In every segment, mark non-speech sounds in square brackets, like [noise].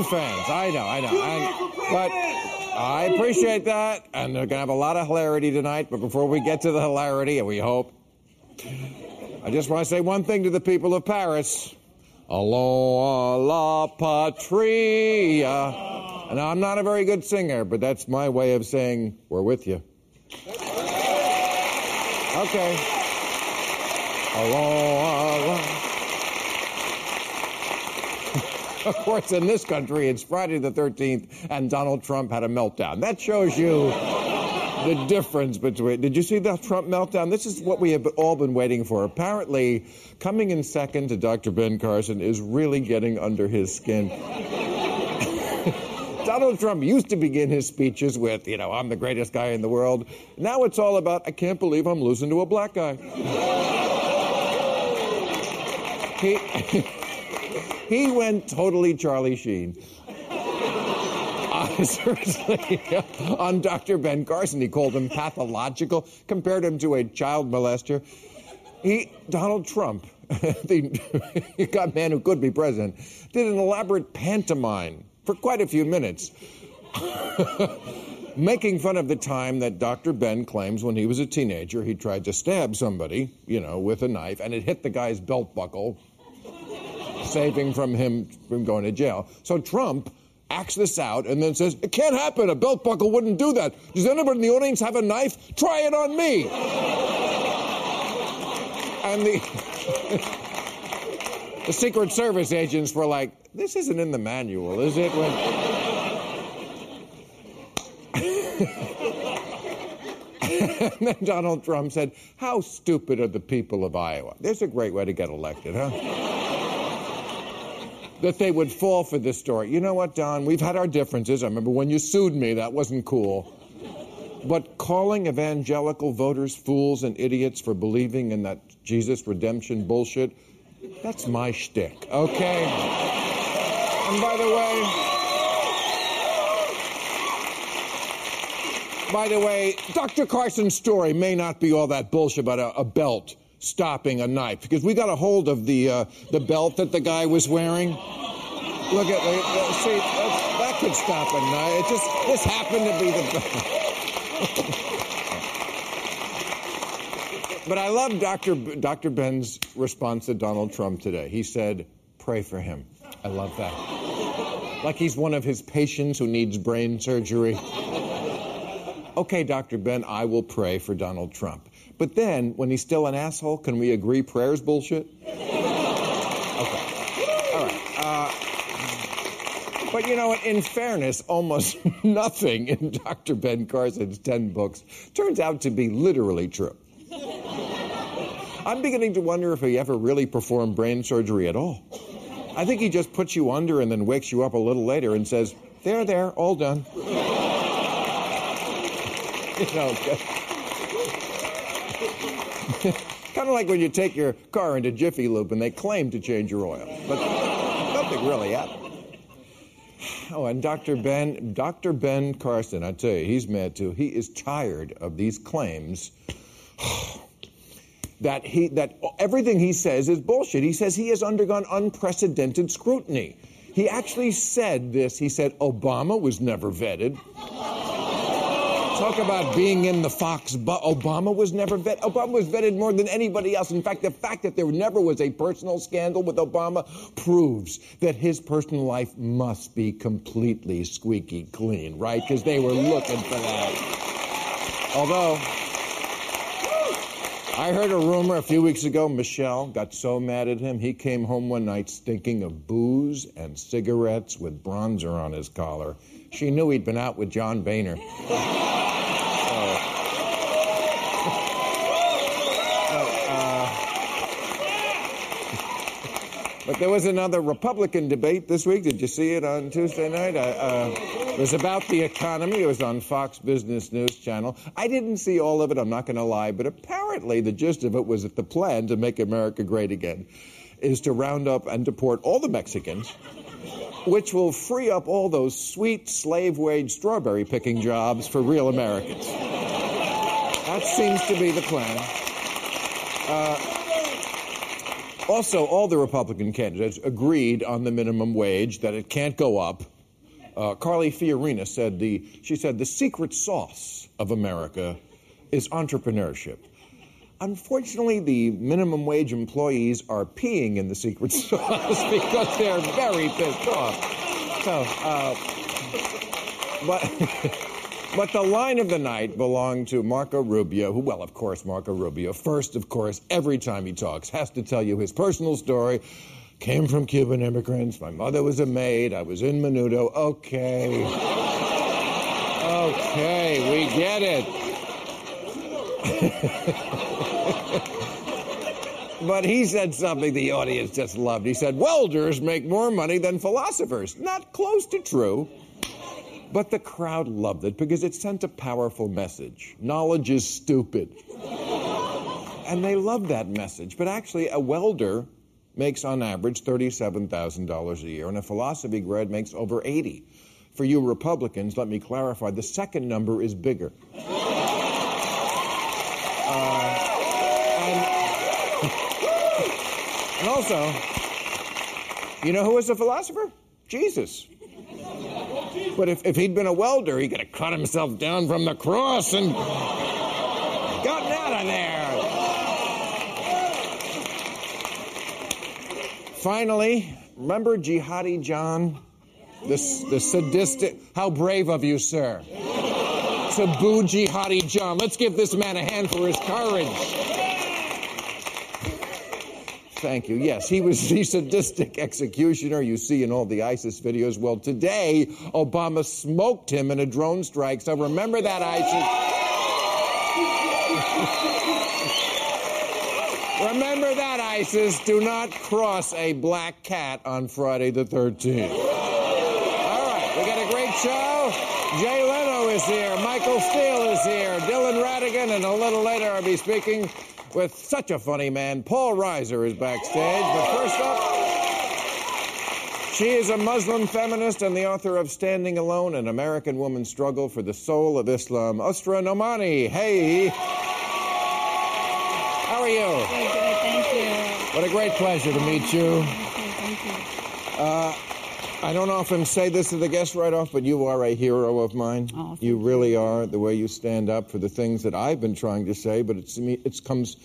True fans. I know, I know. And, but I appreciate that. And they're going to have a lot of hilarity tonight. But before we get to the hilarity, and we hope, I just want to say one thing to the people of Paris. Aloha la patria. And I'm not a very good singer, but that's my way of saying we're with you. Okay. Aloha. la- Of course, in this country, it's Friday the 13th, and Donald Trump had a meltdown. That shows you the difference between. Did you see the Trump meltdown? This is what we have all been waiting for. Apparently, coming in second to Dr. Ben Carson is really getting under his skin. [laughs] Donald Trump used to begin his speeches with, you know, I'm the greatest guy in the world. Now it's all about, I can't believe I'm losing to a black guy. [laughs] he, [laughs] he went totally Charlie Sheen. Uh, [laughs] seriously, [laughs] on Dr. Ben Carson, he called him pathological, compared him to a child molester. He, Donald Trump, [laughs] the got man who could be president, did an elaborate pantomime for quite a few minutes, making fun of the time that Dr. Ben claims when he was a teenager he tried to stab somebody, you know, with a knife, and it hit the guy's belt buckle, saving from him from going to jail. So Trump acts this out and then says, It can't happen. A belt buckle wouldn't do that. Does anybody in the audience have a knife? Try it on me. and the. [laughs] The Secret Service agents were like, "This isn't in the manual, is it?" [laughs] And then Donald Trump said, "How stupid are the people of Iowa?" There's a great way to get elected, huh? That they would fall for this story. You know what, Don? We've had our differences. I remember when you sued me, that wasn't cool. But calling evangelical voters fools and idiots for believing in that Jesus redemption bullshit, that's my shtick, okay? And by the way, by the way, Dr. Carson's story may not be all that bullshit about a, a belt stopping a knife, because we got a hold of the uh, the belt that the guy was wearing. Look at see that, that could stop a knife. It just this happened to be the. [laughs] But I love Dr. B- Dr. Ben's response to Donald Trump today. He said, "Pray for him." I love that. Like he's one of his patients who needs brain surgery. Okay, Dr. Ben, I will pray for Donald Trump. But then, when he's still an asshole, can we agree prayer's bullshit? Okay. All right. Uh, but you know? In fairness, almost [laughs] nothing in Dr. Ben Carson's 10 books turns out to be literally true. I'm beginning to wonder if he ever really performed brain surgery at all. I think he just puts you under and then wakes you up a little later and says, There, there, all done. [laughs] you know, [laughs] kind of like when you take your car into Jiffy Lube and they claim to change your oil, but nothing really happened. Oh, and Dr. Ben, Dr. Ben Carson, I tell you, he's mad too. He is tired of these claims [sighs] that he that everything he says is bullshit. He says he has undergone unprecedented scrutiny. He actually said this. He said Obama was never vetted. Talk about being in the Fox, but Obama was never vetted. Obama was vetted more than anybody else. In fact, the fact that there never was a personal scandal with Obama proves that his personal life must be completely squeaky clean, right? Because they were looking for that. Although, I heard a rumor a few weeks ago. Michelle got so mad at him, he came home one night stinking of booze and cigarettes with bronzer on his collar. She knew he'd been out with John Boehner. [laughs] But there was another Republican debate this week. Did you see it on Tuesday night? Uh, uh, it was about the economy. It was on Fox Business News Channel. I didn't see all of it, I'm not going to lie, but apparently the gist of it was that the plan to make America great again is to round up and deport all the Mexicans, which will free up all those sweet slave wage strawberry picking jobs for real Americans. That seems to be the plan. Uh, also, all the Republican candidates agreed on the minimum wage that it can't go up. Uh, Carly Fiorina said the she said the secret sauce of America is entrepreneurship. Unfortunately, the minimum wage employees are peeing in the secret [laughs] sauce because they're very pissed off. So, uh, but. [laughs] But the line of the night belonged to Marco Rubio, who, well, of course, Marco Rubio, first, of course, every time he talks, has to tell you his personal story. Came from Cuban immigrants. My mother was a maid. I was in Menudo. Okay. Okay, we get it. [laughs] but he said something the audience just loved. He said, Welders make more money than philosophers. Not close to true. But the crowd loved it because it sent a powerful message. Knowledge is stupid. and they loved that message. But actually, a welder makes on average $37,000 a year, and a philosophy grad makes over 80. For you Republicans, let me clarify, the second number is bigger. Uh, and, and also, you know who was a philosopher? Jesus. But if, if he'd been a welder, he could have cut himself down from the cross and gotten out of there. Finally, remember Jihadi John? The, the sadistic. How brave of you, sir. Boo Jihadi John. Let's give this man a hand for his courage. Thank you. Yes, he was the sadistic executioner you see in all the ISIS videos. Well, today, Obama smoked him in a drone strike. So remember that, ISIS. remember that, ISIS. Do not cross a black cat on Friday the 13th. All right, we got a great show. Jay Leno is here. Michael Steele is here. Dylan Ratigan, and a little later I'll be speaking with such a funny man. Paul Reiser is backstage. But first up, she is a Muslim feminist and the author of Standing Alone An American Woman's Struggle for the Soul of Islam. Asra Nomani, hey. How are you? Very good, thank you. What a great pleasure to meet you. Thank you. Uh, I don't often say this to the guests right off, but you are a hero of mine. Oh, you really are. The way you stand up for the things that I've been trying to say, but it's it comes,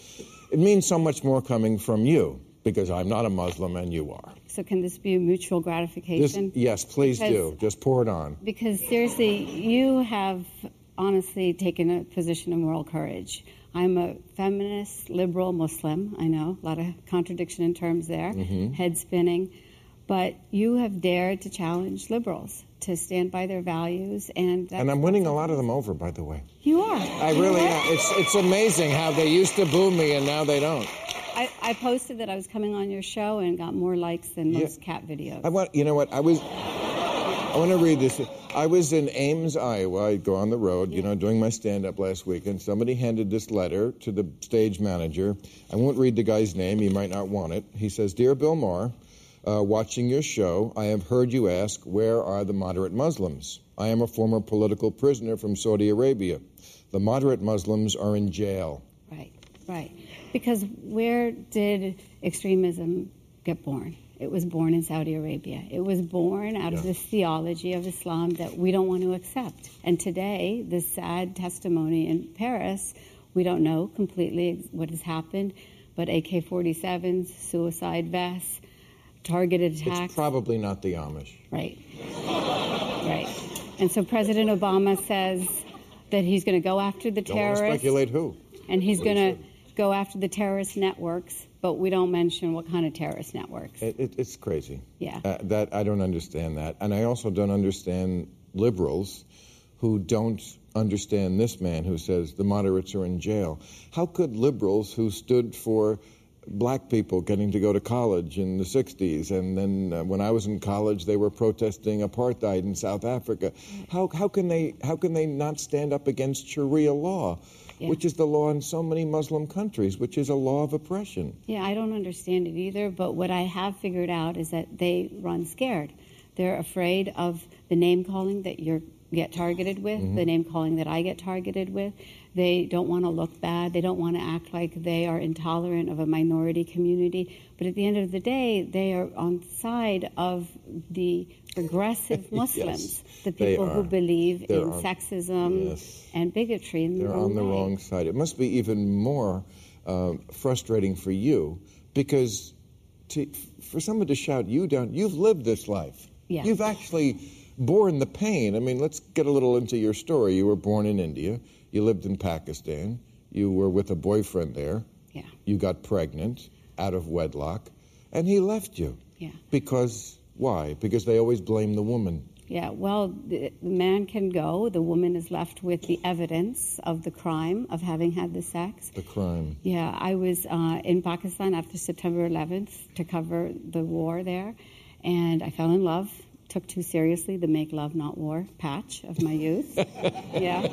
it means so much more coming from you because I'm not a Muslim and you are. So can this be a mutual This, gratification? yes, please Because- do. Just pour it on. Because seriously, you have honestly taken a position of moral courage. I'm a feminist, liberal Muslim. I know a lot of contradiction in terms there, Mm-hmm. head spinning, but you have dared to challenge liberals to stand by their values, and And I'm winning a lot of them over, by the way. You are. I really am. It's it's amazing how they used to boo me and now they don't. I, I posted that I was coming on your show and got more likes than Yeah. most cat videos. I want, you know what? I was, I want to read this. I was in Ames, Iowa. I go on the road, you know, doing my stand up last week, and somebody handed this letter to the stage manager. I won't read the guy's name, he might not want it. He says, Dear Bill Maher, uh, watching your show, I have heard you ask, Where are the moderate Muslims? I am a former political prisoner from Saudi Arabia. The moderate Muslims are in jail. Right, right. Because where did extremism get born? It was born in Saudi Arabia. It was born out of this theology of Islam that we don't want to accept. And today, the sad testimony in Paris, we don't know completely what has happened, but AK 47s, suicide vests, targeted attacks. It's probably not the Amish. Right. Right. And so President Obama says that he's going to go after the Don't want to terrorists speculate who. and he's going to go after the terrorist networks, but we don't mention what kind of terrorist networks. It, it, it's crazy. Yeah. Uh, that I don't understand that, and I also don't understand liberals who don't understand this man who says the moderates are in jail. How could liberals who stood for black people getting to go to college in the 60s, and then uh, when I was in college, they were protesting apartheid in South Africa. How, how can they how can they not stand up against Sharia law, Yeah. which is the law in so many Muslim countries, which is a law of oppression? Yeah, I don't understand it either, but what I have figured out is that they run scared. They're afraid of the name calling that you get targeted with, the name calling that I get targeted with. They don't want to look bad. They don't want to act like they are intolerant of a minority community. But at the end of the day, they are on the side of the progressive [laughs] Muslims, the people who believe They're in on- sexism Yes. and bigotry. In They're their on own the wrong side. It must be even more uh, frustrating for you because to, for someone to shout you down, you've lived this life. Yeah. You've actually borne the pain. I mean, let's get a little into your story. You were born in India. You lived in Pakistan. You were with a boyfriend there. Yeah. You got pregnant out of wedlock, and he left you. Yeah. Because why? Because they always blame the woman. Yeah, well, the man can go. The woman is left with the evidence of the crime of having had the sex. The crime. Yeah, I was uh, in Pakistan after September 11th to cover the war there, and I fell in love. Took too seriously the "Make Love Not War" patch of my youth. [laughs] yeah,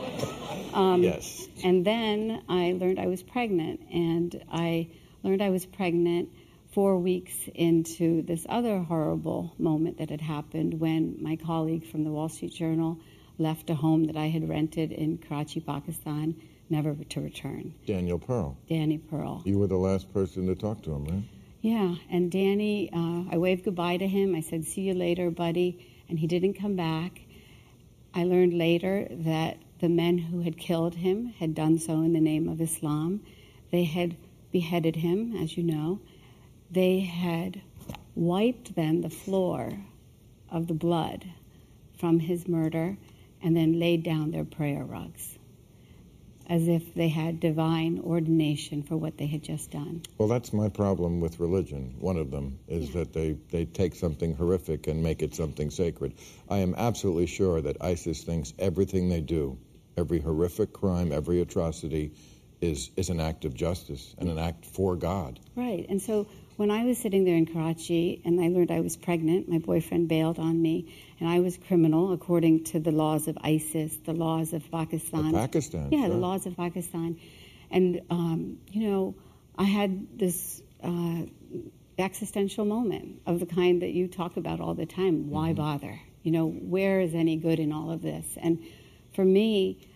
Um, yes. and then I learned I was pregnant, and I learned I was pregnant four weeks into this other horrible moment that had happened when my colleague from the Wall Street Journal left a home that I had rented in Karachi, Pakistan, never to return. Daniel Pearl. Danny Pearl. You were the last person to talk to him, right? Yeah, and Danny, uh, I waved goodbye to him. I said, "See you later, buddy," and he didn't come back. I learned later that the men who had killed him had done so in the name of Islam. They had beheaded him, as you know. They had wiped then the floor of the blood from his murder and then laid down their prayer rugs as if they had divine ordination for what they had just done. Well, that's my problem with religion. One of them is that they, they take something horrific and make it something sacred. I am absolutely sure that ISIS thinks everything they do, every horrific crime, every atrocity, is, is an act of justice and an act for God. Right. And so when I was sitting there in Karachi and I learned I was pregnant, my boyfriend bailed on me, and I was criminal according to the laws of ISIS, the laws of Pakistan. Of Pakistan, Yeah, the laws of Pakistan. And, um, you know, I had this uh, existential moment of the kind that you talk about all the time. Why Mm-hmm. bother? You know, where is any good in all of this? And for me,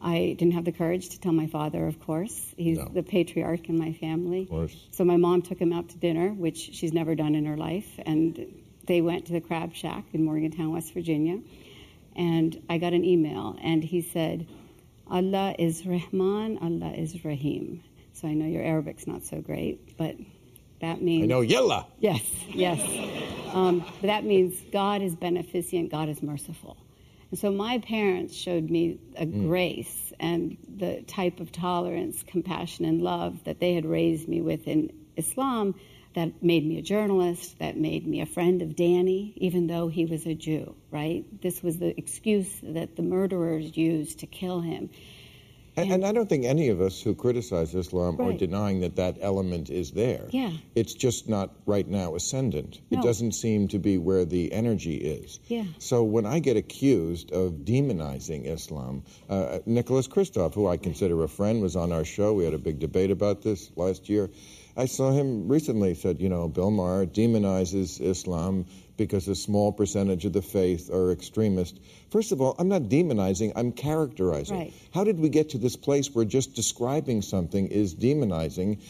I didn't have the courage to tell my father, of course. He's No. the patriarch in my family. Of course. So my mom took him out to dinner, which she's never done in her life, and they went to the Crab Shack in Morgantown, West Virginia. And I got an email, and he said, Allah is Rahman, Allah is Rahim. So I know your Arabic's not so great, but that means I know, yalla! Yes, yes. Um, but that means God is beneficent, God is merciful. And so my parents showed me a mm. grace and the type of tolerance, compassion, and love that they had raised me with in Islam that made me a journalist, that made me a friend of Danny, even though he was a Jew, right? This was the excuse that the murderers used to kill him. And, and I don't think any of us who criticize Islam are denying that that element is there. Yeah. It's just not right now ascendant. It doesn't seem to be where the energy is. Yeah. So when I get accused of demonizing Islam, uh, Nicholas Kristof, who I consider a friend, was on our show. We had a big debate about this last year. I saw him recently said, you know, Bill Maher demonizes Islam because a small percentage of the faith are extremist. First of all, I'm not demonizing, I'm characterizing. Right. How did we get to this place where just describing something is demonizing?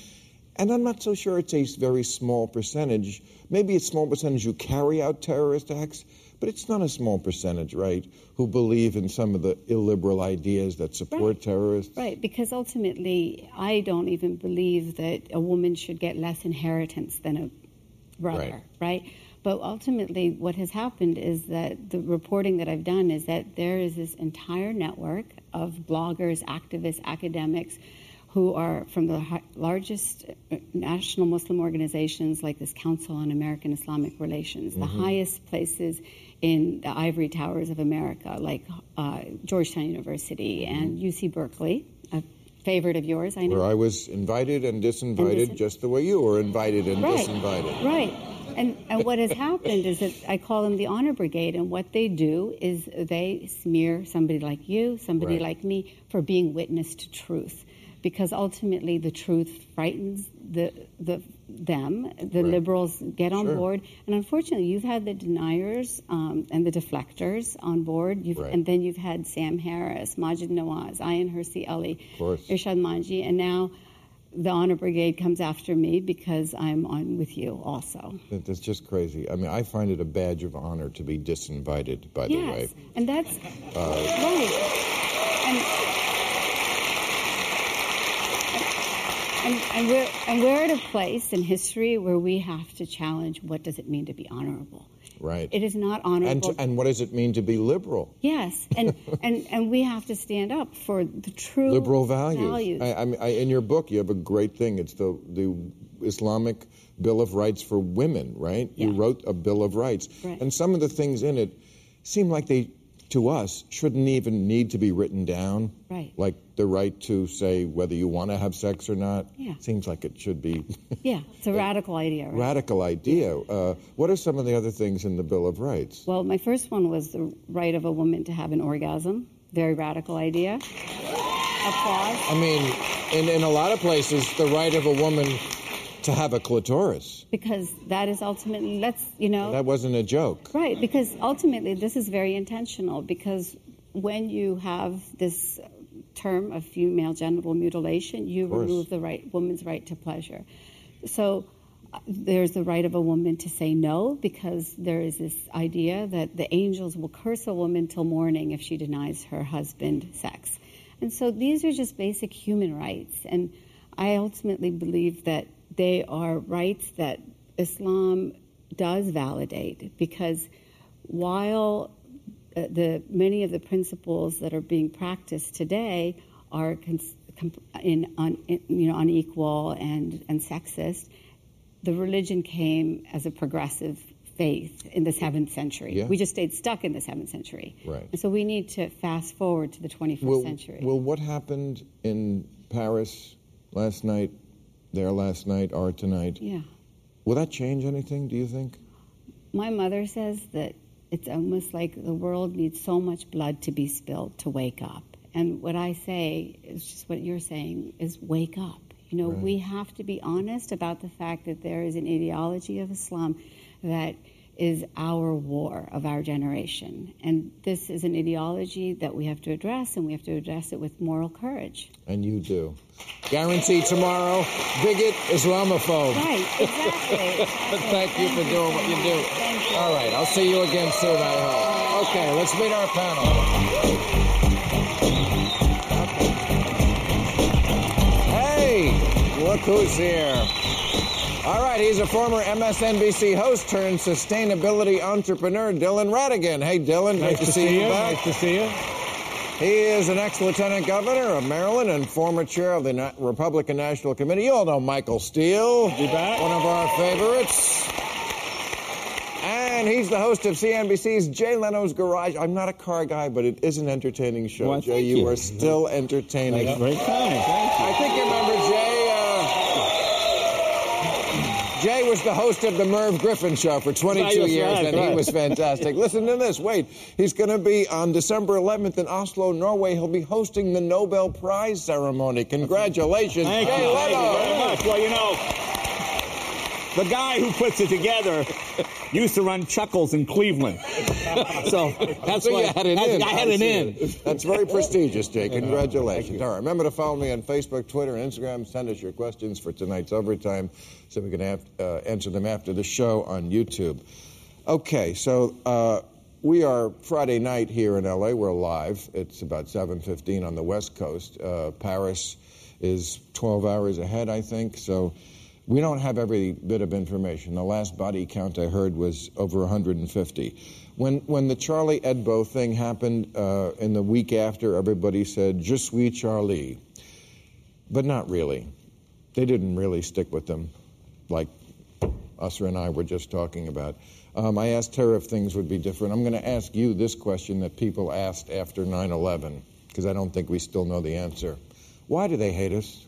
And I'm not so sure it's a very small percentage. Maybe it's a small percentage who carry out terrorist acts, but it's not a small percentage, right, who believe in some of the illiberal ideas that support Right. terrorists. Right, because ultimately, I don't even believe that a woman should get less inheritance than a brother, right? But ultimately, what has happened is that the reporting that I've done is that there is this entire network of bloggers, activists, academics who are from the largest uh, national Muslim organizations like this Council on American Islamic Relations, the highest places in the ivory towers of America, like uh, Georgetown University and UC Berkeley, a favorite of yours, I know. Where I was invited and disinvited disin- just the way you were invited and right, disinvited. Right. And, and what has happened is that I call them the honor brigade, and what they do is they smear somebody like you, somebody Right. like me, for being witness to truth, because ultimately the truth frightens the the them. The Right. liberals get on Sure. board, and unfortunately, you've had the deniers um, and the deflectors on board, you've, Right. and then you've had Sam Harris, Maajid Nawaz, Ayaan Hirsi Ali. Irshad Manji, and now the honor brigade comes after me because I'm on with you also. That's just crazy. I mean, I find it a badge of honor to be disinvited, by the way. Yes, and that's right. And, and, and we're and we're at a place in history where we have to challenge what does it mean to be honorable. Right. It is not and, honorable. to- and what does it mean to be liberal? yes, and, [laughs] and and we have to stand up for the true Liberal values. values. I, I mean, I, in your book, you have a great thing. It's the the Islamic Bill of Rights for women, right? You wrote a Bill of Rights, Right. and some of the things in it seem like they, to us, shouldn't even need to be written down. Right. Like the right to say whether you want to have sex or not. Yeah. Seems like it should be. [laughs] yeah, it's a [laughs] radical idea, right? Radical idea. Uh, what are some of the other things in the Bill of Rights? Well, my first one was the right of a woman to have an orgasm. Very radical idea. Applause. I mean, in, in a lot of places, the right of a woman to have a clitoris. Because that is ultimately, let's, you know. That wasn't a joke. Right, because ultimately this is very intentional. Because when you have this term of female genital mutilation, you remove the right woman's right to pleasure. So uh, there's the right of a woman to say no, because there is this idea that the angels will curse a woman till morning if she denies her husband sex. And so these are just basic human rights. And I ultimately believe that they are rights that Islam does validate because while uh, the many of the principles that are being practiced today are cons- in, un, in you know unequal and and sexist, the religion came as a progressive faith in the seventh century. Yeah. We just stayed stuck in the seventh century, Right. And so we need to fast forward to the 21st Will, century. Well, what happened in Paris last night, there last night, or tonight, yeah. will that change anything, do you think? My mother says that it's almost like the world needs so much blood to be spilled to wake up. And what I say is just what you're saying is wake up. You know, we have to be honest about the fact that there is an ideology of Islam that is our war of our generation. And this is an ideology that we have to address, and we have to address it with moral courage. And you do. Guarantee tomorrow, bigot, Islamophobe. Right, exactly. [laughs] Thank you for doing what you do. Thank you. All right, I'll see you again soon, I hope. Okay, let's meet our panel. Hey, look who's here. All right, he's a former MSNBC host turned sustainability entrepreneur, Dylan Ratigan. Hey, Dylan, great to, see, you back. Nice to see you. He is an ex-lieutenant governor of Maryland and former chair of the Republican National Committee. You all know Michael Steele. One of our favorites. And he's the host of CNBC's Jay Leno's Garage. I'm not a car guy, but it is an entertaining show. Well, Jay, you you. are still entertaining. That's very kind. Thank you. I think you remember Jay. Was the host of the Merv Griffin Show for 22 Right, years, and he was fantastic. Listen to this. Wait, he's going to be on December 11th in Oslo, Norway. He'll be hosting the Nobel Prize ceremony. Congratulations, Thank Jay you. Thank you Leno. very much. Well, you know, the guy who puts it together used to run Chuckles in Cleveland. so that's So why had it I, in. I had it in. That's very prestigious, Jay. Congratulations. All right, remember to follow me on Facebook, Twitter, and Instagram. Send us your questions for tonight's overtime so we can have, uh, answer them after the show on YouTube. Okay, so uh, we are Friday night here in LA. We're live. It's about 7:15 on the West Coast. Uh, Paris is 12 hours ahead, I think. So we don't have every bit of information. The last body count I heard was over 150. When when the Charlie Hebdo thing happened uh, in the week after, everybody said "Je suis Charlie," but not really. They didn't really stick with them, like Asra and I were just talking about. Um, I asked her if things would be different. I'm going to ask you this question that people asked after 9 11, because I don't think we still know the answer. Why do they hate us?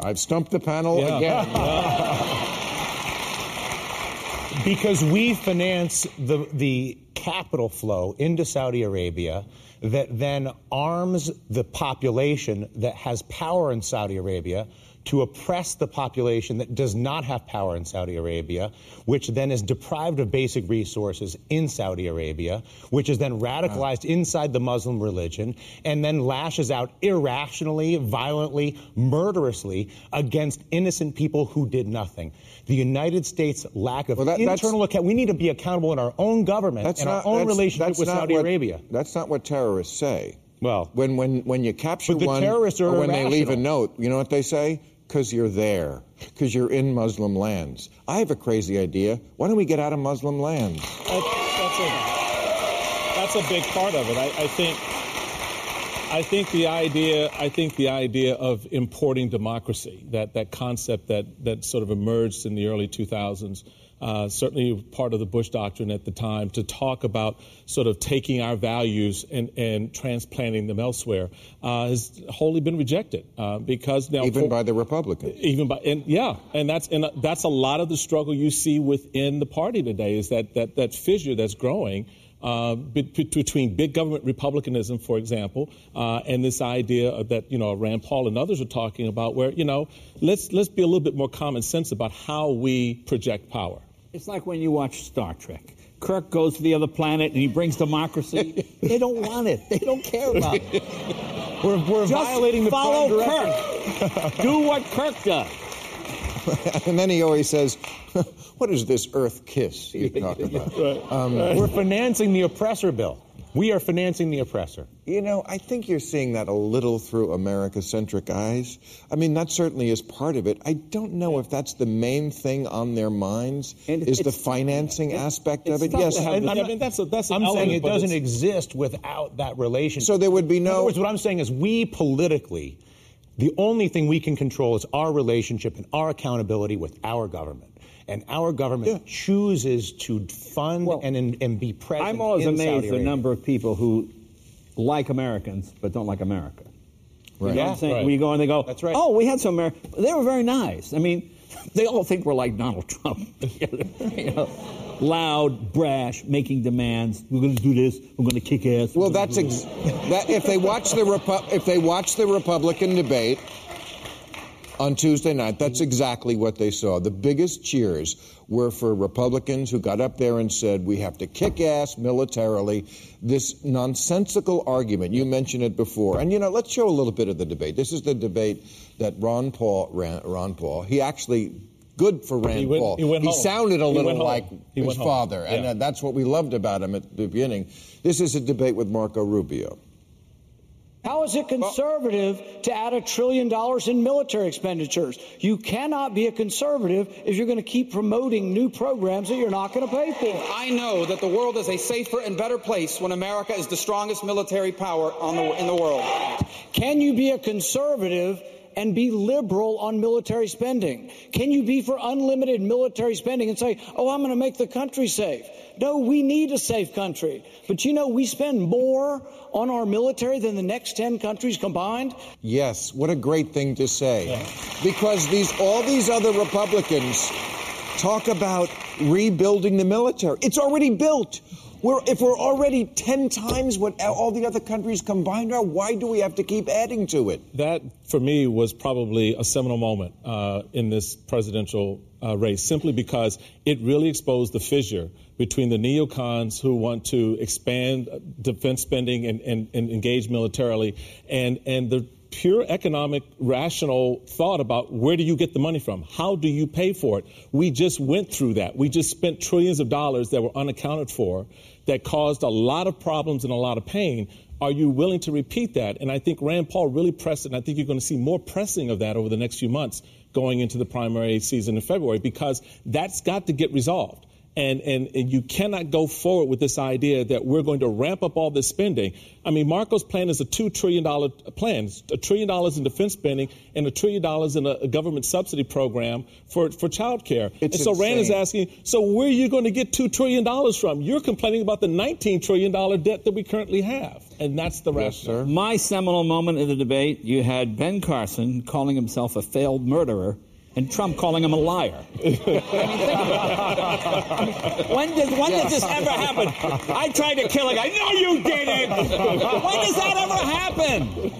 I've stumped the panel again. [laughs] because we finance the the capital flow into Saudi Arabia that then arms the population that has power in Saudi Arabia to oppress the population that does not have power in Saudi Arabia, which then is deprived of basic resources in Saudi Arabia, which is then radicalized inside the Muslim religion, and then lashes out irrationally, violently, murderously against innocent people who did nothing. The United States' lack of Well, that- internal account. We need to be accountable in our own government and not, our own that's- relationship that's with Saudi what- Arabia. That's not what terrorists say. Well, When when when you capture one, terrorists are or when they leave a note, you know what they say? Because you're there. Because you're in Muslim lands. I have a crazy idea. Why don't we get out of Muslim lands? That, that's a that's a big part of it. I, I think I think the idea I think the idea of importing democracy that that concept that that sort of emerged in the early 2000s. Uh, certainly part of the Bush doctrine at the time to talk about sort of taking our values and, and transplanting them elsewhere uh, has wholly been rejected uh, because now Even for- by the Republicans. even by and yeah and that's and that's a lot of the struggle you see within the party today is that that that fissure that's growing uh, be, be- between big government republicanism, for example, uh, and this idea that you know Rand Paul and others are talking about, where you know let's let's be a little bit more common sense about how we project power. It's like when you watch Star Trek. Kirk goes to the other planet and he brings democracy. [laughs] they don't want it. They don't care about it. [laughs] we're, we're violating the follow. Kirk. [laughs] Do what Kirk does. and then he always says, "What is this Earth kiss you talk about?" Um, we're financing the oppressor bill. We are financing the oppressor. You know, I think you're seeing that a little through America-centric eyes. I mean, that certainly is part of it. I don't know if that's the main thing on their minds. And is the it's- financing aspect of it? Yes. I mean that's a, that's. I'm saying it doesn't exist without that relationship. So there would be no. In other no. words, what I'm saying is we politically, the only thing we can control is our relationship and our accountability with our government. And our government Yeah. chooses to fund Well, and, and, be present I'm always amazed the number of people who like Americans but don't like America. Right. You know what I'm saying? Right. When you go and they go, That's right. oh, we had some Americans. They were very nice. I mean, [laughs] they all think we're like Donald Trump. [laughs] you know, loud, brash, making demands. We're going to do this. We're going to kick ass. Well, that's ex- that. If they watch the Repu- if they watch the Republican debate on Tuesday night, that's exactly what they saw. The biggest cheers were for Republicans who got up there and said, "We have to kick ass militarily." This nonsensical argument. You mentioned it before, and you know, let's show a little bit of the debate. This is the debate that Ron Paul ran. Ron Paul. He actually. Good for Rand He went- Paul. he went home. sounded a He little like He his home. father, and uh, that's what we loved about him at the beginning. This is a debate with Marco Rubio. How is it conservative to add a trillion dollars in military expenditures? You cannot be a conservative if you're going to keep promoting new programs that you're not going to pay for. I know that the world is a safer and better place when America is the strongest military power on the, in the world. Can you be a conservative and be liberal on military spending? Can you be for unlimited military spending and say, oh, I'm going to make the country safe? No, we need a safe country. But you know, we spend more on our military than the next 10 countries combined. Yes, what a great thing to say. Because these all these other Republicans talk about rebuilding the military. It's already built. We're, if we're already 10 times what all the other countries combined are, why do we have to keep adding to it? That, for me, was probably a seminal moment uh, in this presidential uh, race, simply because it really exposed the fissure between the neocons who want to expand defense spending and, and, and engage militarily and, and the pure economic, rational thought about where do you get the money from? How do you pay for it? We just went through that. We just spent trillions of dollars that were unaccounted for that caused a lot of problems and a lot of pain. Are you willing to repeat that? And I think Rand Paul really pressed it, and I think you're going to see more pressing of that over the next few months going into the primary season in February because that's got to get resolved. And, and, and, you cannot go forward with this idea that we're going to ramp up all this spending. I mean, Marco's plan is a $2 trillion plan, a trillion dollars in defense spending and a trillion dollars in a, a government subsidy program for, for child care. It's and so insane. Rand is asking, so where are you going to get $2 trillion from? You're complaining about the $19 trillion debt that we currently have. And that's the Yes, rationale. sir. My seminal moment in the debate, you had Ben Carson calling himself a failed murderer and Trump calling him a liar. [laughs] I mean, think about it. when did when did this ever happen? I tried to kill a guy. No, you didn't. When does that ever happen?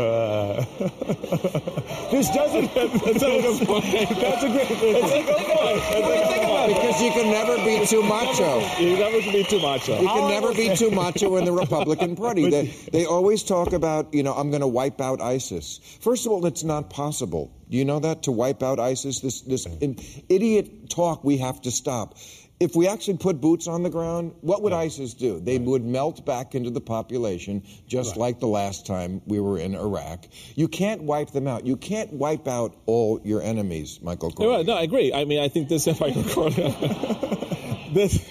Uh, [laughs] this doesn't. [laughs] that's, a, that's a great. That's a good point. That's a good point. Because you can never be too macho. You never can be too macho. You can never be too macho in the Republican Party. They, they always talk about, you know, I'm going to wipe out ISIS. First of all, it's not possible. Do you know that to wipe out ISIS? This this mm. idiot talk we have to stop. If we actually put boots on the ground, what would ISIS do? They would melt back into the population, just like the last time we were in Iraq. You can't wipe them out. You can't wipe out all your enemies, Michael Corleone. right. No, I agree. I mean, I think this, if I can call it, this,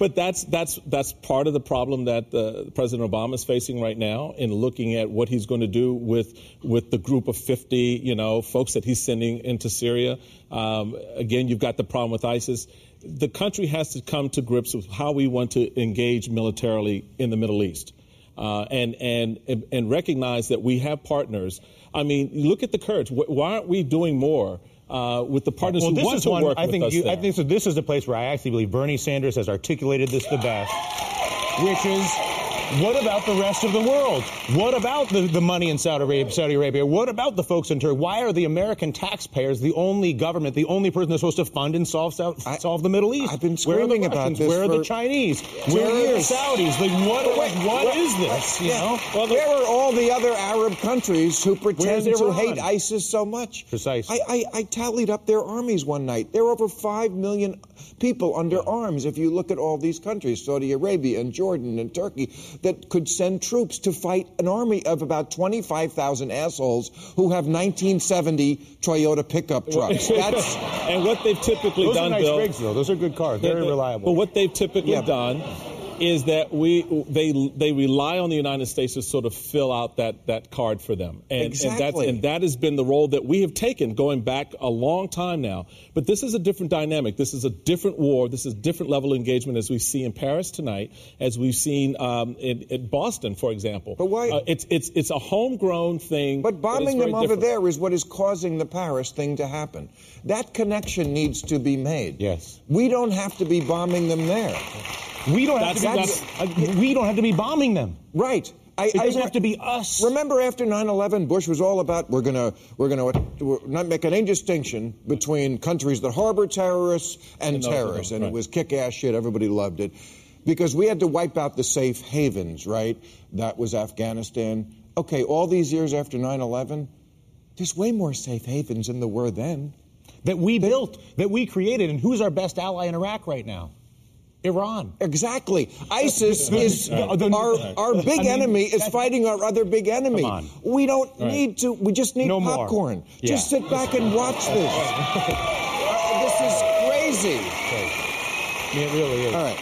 but that's that's that's part of the problem that uh, President Obama is facing right now in looking at what he's going to do with with the group of 50, you know, folks that he's sending into Syria. Um, again, you've got the problem with ISIS. The country has to come to grips with how we want to engage militarily in the Middle East. Uh, and, and and recognize that we have partners. I mean, look at the Kurds. Why aren't we doing more uh, with the partners Well, who this want is to one. work I with think. us You, there? I think so. This is the place where I actually believe Bernie Sanders has articulated this the best, which is. What about the rest of the world? What about the, the money in Saudi Arabia, Saudi Arabia? What about the folks in Turkey? Why are the American taxpayers the only government, the only person that's supposed to fund and solve solve, solve the Middle East? I've been Where screaming about this Where are the Chinese? Where are the. Saudis? Like what? What is this? You know? Where are all the other Arab countries who pretend to hate ISIS so much? Precisely. I, I, I tallied up their armies one night. There are over 5 million people under arms if you look at all these countries, Saudi Arabia and Jordan and Turkey, that could send troops to fight an army of about 25,000 assholes who have 1970 Toyota pickup [laughs] trucks. That's. and what they've typically Those done, are nice Bill. rigs, though. Those are good cars. Very But- reliable. But what they've typically Yeah. done is that we they they rely on the United States to sort of fill out that that card for them, and and, that's, Exactly. and that has been the role that we have taken going back a long time now. But this is a different dynamic. This is a different war. This is a different level of engagement as we see in Paris tonight, as we've seen um, in, in Boston, for example. But why- Uh, it's it's it's a homegrown thing. But bombing them over different. there is what is causing the Paris thing to happen. That connection needs to be made. Yes. We don't have to be bombing them there. We don't have That's- to. Be, uh, we don't have to be bombing them. Right. I, It doesn't have to be us. Remember after 9/11, Bush was all about we're gonna we're gonna we're not make any distinction between countries that harbor terrorists and And terrorists, and it was kick-ass shit. Everybody loved it because we had to wipe out the safe havens. Right. That was Afghanistan. Okay. All these years after 9/11, there's way more safe havens than there were then. that we built, that we created, and who's our best ally in Iraq right now? Iran. Exactly. [laughs] ISIS is Right. Our our big I mean, enemy is fighting our other big enemy. We don't need to. We just need No popcorn. Yeah. Just sit back and watch [laughs] this. This is crazy. It really is. All right.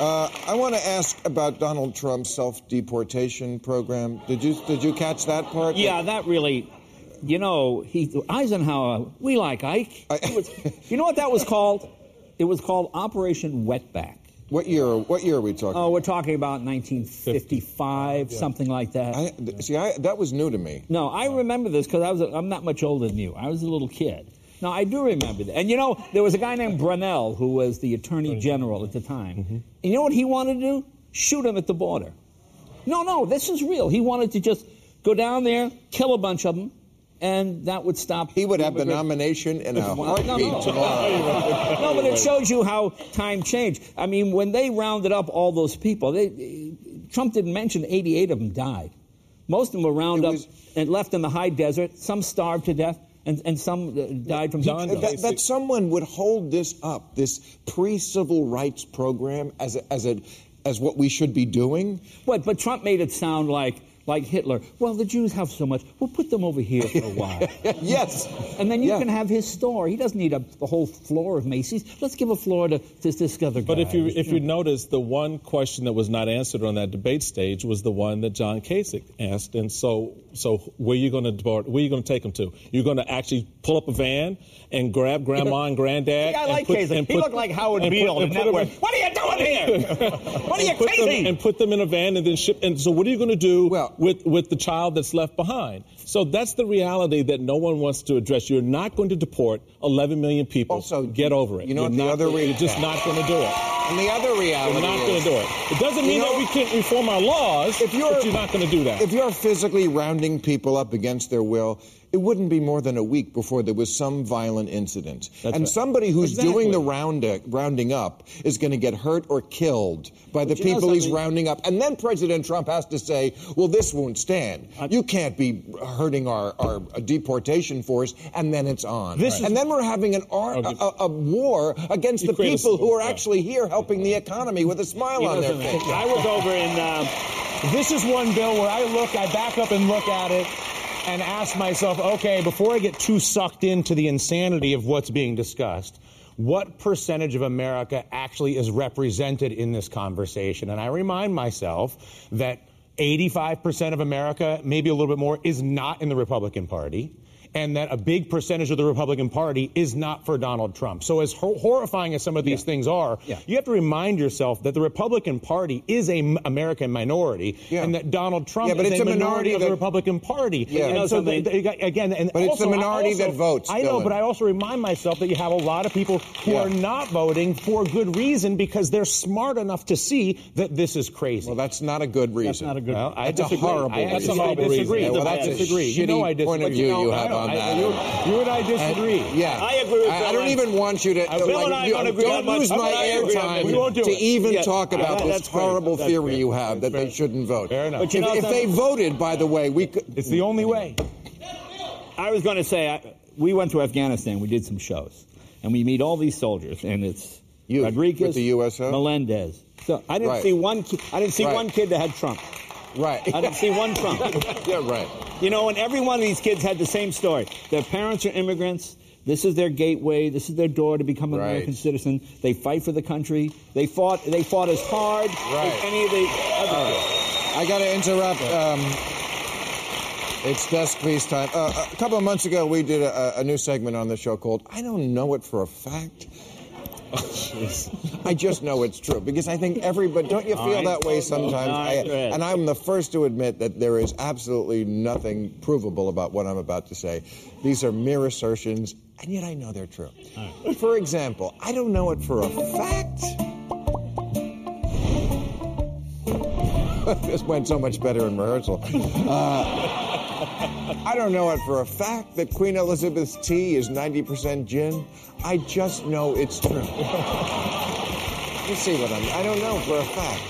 Uh, I want to ask about Donald Trump's self-deportation program. Did you did you catch that part? Yeah, that really, you know, he Eisenhower. We like Ike. Was- you know what that was called? [laughs] It was called Operation Wetback. What year? What year are we talking? Oh, we're talking about 1955, something like that. I, th- see, I, that was new to me. No, I remember this because I was I'm not much older than you. I was a little kid, No, I do remember that. And you know, there was a guy named Brownell who was the attorney general at the time. Mm-hmm. And you know what he wanted to do? Shoot him at the border. No, no, this is real. He wanted to just go down there, kill a bunch of them, and that would stop. He would have the nomination in a heartbeat no. tomorrow. no, but it shows you how time changed. I mean, when they rounded up all those people, they, Trump didn't mention 88 of them died. Most of them were rounded up and left in the high desert. Some starved to death, and, and some uh, died from That, that, that someone would hold this up, this pre-civil rights program, as a, as a as what we should be doing. What? But Trump made it sound like like Hitler. Well, the Jews have so much. We'll put them over here for a while. [laughs] yes. And then you Yeah. can have his store. He doesn't need a, the whole floor of Macy's. Let's give a floor to this, this other guy. But if you if you notice, the one question that was not answered on that debate stage was the one that John Kasich asked. And so, so where you going to depart? Where you going to take them to? You're going to actually pull up a van and grab grandma and granddad. [laughs] I like put- Kasich. He looked like Howard put- Beale and in Network. What are you doing here? [laughs] What are you put them, crazy? and put them in a van and then ship. And so, what are you going to do with with the child that's left behind? So that's the reality that no one wants to address. You're not going to deport 11 million people. Also, get over it. you know you're what the other re- You're just not going to do it. And the other reality You're not going to do it. It doesn't mean know- that we can't reform our laws. If you're, but you're not going to do that. If you're physically rounding people up against their will, it wouldn't be more than a week before there was some violent incident. and right. somebody who's Exactly. doing the round, rounding up is going to get hurt or killed by the But people he's rounding up. And then President Trump has to say, well, this won't stand. you can't be hurting our, our deportation force, and then it's on. This is- and then we're having an ar- a, a, a war against You the people who are actually here helping the economy with a smile on their face. I was over in. Uh, This is one bill where I look, I back up and look at it and ask myself, okay, before I get too sucked into the insanity of what's being discussed, what percentage of America actually is represented in this conversation? And I remind myself that 85% of America, maybe a little bit more, is not in the Republican Party. And that a big percentage of the Republican Party is not for Donald Trump. So, as hor- horrifying as some of these things are, you have to remind yourself that the Republican Party is a m- American minority, and that Donald Trump Yeah, but is it's a a minority minority of that- the Republican Party. Yeah. You know so they- they- again, and But it's also, the I minority also- that votes, I know, Dylan. but I also remind myself that you have a lot of people who Yeah. are not voting for good reason because they're smart enough to see that this is crazy. Well, that's not a good reason. That's not a good- Well, I That's a horrible I, reason. That's a I horrible disagree. reason. Yeah, well, I that's a disagree. you know I disagree. point of But view know, you have know, on I- that. You, you and I disagree. Yeah, I agree with I, I don't even want you to. Uh, Bill like, and I you- don't agree don't on much. lose How my about I agree on airtime We won't do to it. even Yeah, talk about that- this that's fair. horrible That's theory you have that they shouldn't vote. Fair enough. But you if know if they voted, by the way, we could. It's the only way. I was going to say, I, we went to Afghanistan. We did some shows, and we meet all these soldiers, and it's You, Rodriguez, with the USO? Melendez. So I didn't Right. see one. ki- I didn't see Right. one kid that had Trump. Right. I didn't see one Trump. [laughs] yeah, right. You know, and every one of these kids had the same story. Their parents are immigrants. This is their gateway. This is their door to become an Right. American citizen. They fight for the country. They fought. They fought as hard Right. as any of the other. I got to interrupt. Um, it's desk piece time. Uh, a couple of months ago, we did a, a new segment on the show called "I Don't Know It for a Fact." [laughs] I just know it's true because I think everybody. Don't you feel right. that way sometimes? I- and I'm the first to admit that there is absolutely nothing provable about what I'm about to say. These are mere assertions, and yet I know they're true. For example, I don't know it for a fact. [laughs] this went so much better in rehearsal. Uh, I don't know it for a fact that Queen Elizabeth's tea is 90% gin. I just know it's true. [laughs] you see what I'm. I don't know for a fact.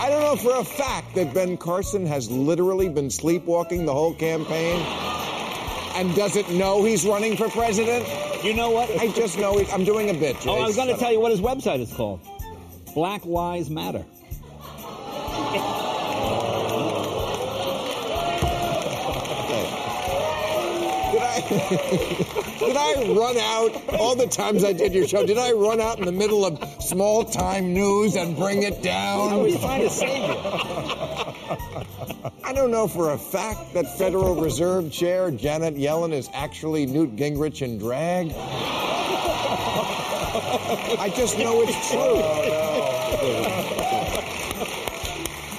I don't know for a fact that Ben Carson has literally been sleepwalking the whole campaign and doesn't know he's running for president. You know what? I just know he, I'm doing a bit. Oh, I Jay. was going to tell up. you what his website is called. Black Lives Matter. I, [laughs] did I run out all the times I did your show? Did I run out in the middle of small time news and bring it down? I was trying to save you. I don't know for a fact that Federal Reserve Chair Janet Yellen is actually Newt Gingrich in drag. I just know it's true. Oh,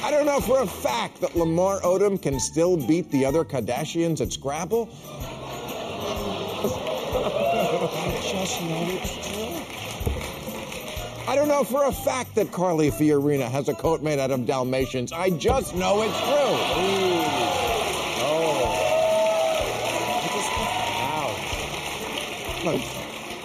I don't know for a fact that Lamar Odom can still beat the other Kardashians at Scrabble. I don't know for a fact that Carly Fiorina has a coat made out of Dalmatians. I just know it's true. Look,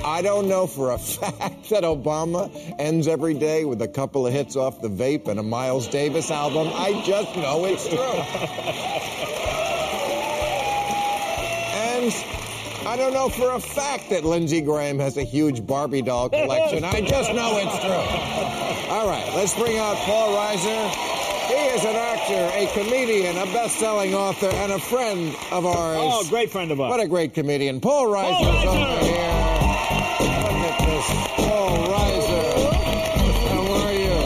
I don't know for a [laughs] fact that Obama ends every day with a couple of hits off the vape and a Miles Davis album. I just know it's true. [laughs] I don't know for a fact that Lindsey Graham has a huge Barbie doll collection. I just know it's true. All right, let's bring out Paul Reiser. He is an actor, a comedian, a best-selling author, and a friend of ours. Oh, great friend of ours. What a great comedian. Paul Reiser is over here. Look at this. Paul Reiser. How are you?